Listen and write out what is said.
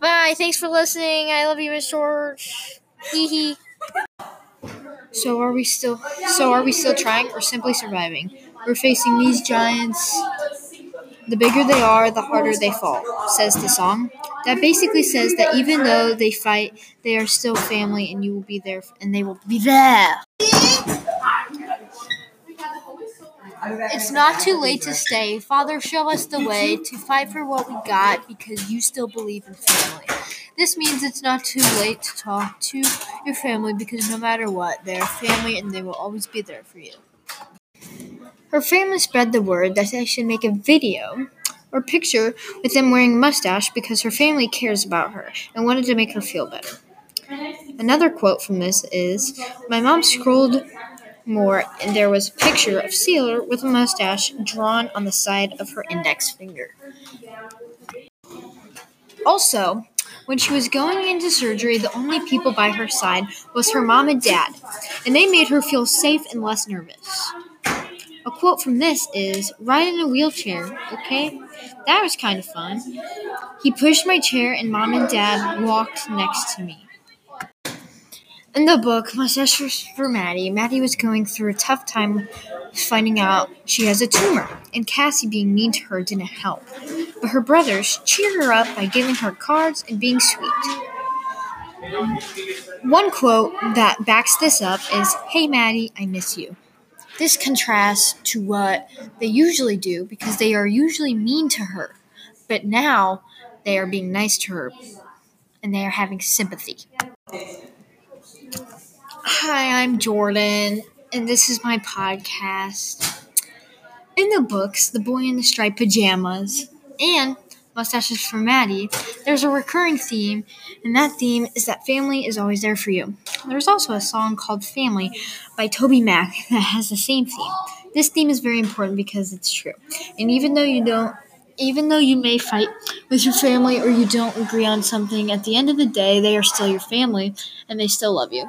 Bye. Thanks for listening. I love you, Miss George. Hee hee. So are we still? So are we still trying, or simply surviving? We're facing these giants. The bigger they are, the harder they fall, says the song. That basically says that even though they fight, they are still family, and you will be there, and they will be there. It's not too late to stay. Father, show us the way to fight for what we got because you still believe in family. This means it's not too late to talk to your family because no matter what, they're family and they will always be there for you. Her family spread the word that I should make a video or picture with them wearing mustache because her family cares about her and wanted to make her feel better. Another quote from this is My mom scrolled more, and there was a picture of Sealer with a mustache drawn on the side of her index finger. Also, when she was going into surgery, the only people by her side was her mom and dad, and they made her feel safe and less nervous. A quote from this is Ride in a wheelchair, okay? That was kind of fun. He pushed my chair, and mom and dad walked next to me. In the book, my Mustache for Maddie, Maddie was going through a tough time finding out she has a tumor, and Cassie being mean to her didn't help. But her brothers cheer her up by giving her cards and being sweet. One quote that backs this up is Hey Maddie, I miss you. This contrasts to what they usually do because they are usually mean to her, but now they are being nice to her and they are having sympathy. I'm Jordan, and this is my podcast. In the books, The Boy in the Striped Pajamas and Mustaches for Maddie, there's a recurring theme, and that theme is that family is always there for you. There's also a song called Family by TobyMac that has the same theme. This theme is very important because it's true. And even though you don't even though you may fight with your family or you don't agree on something, at the end of the day, they are still your family and they still love you.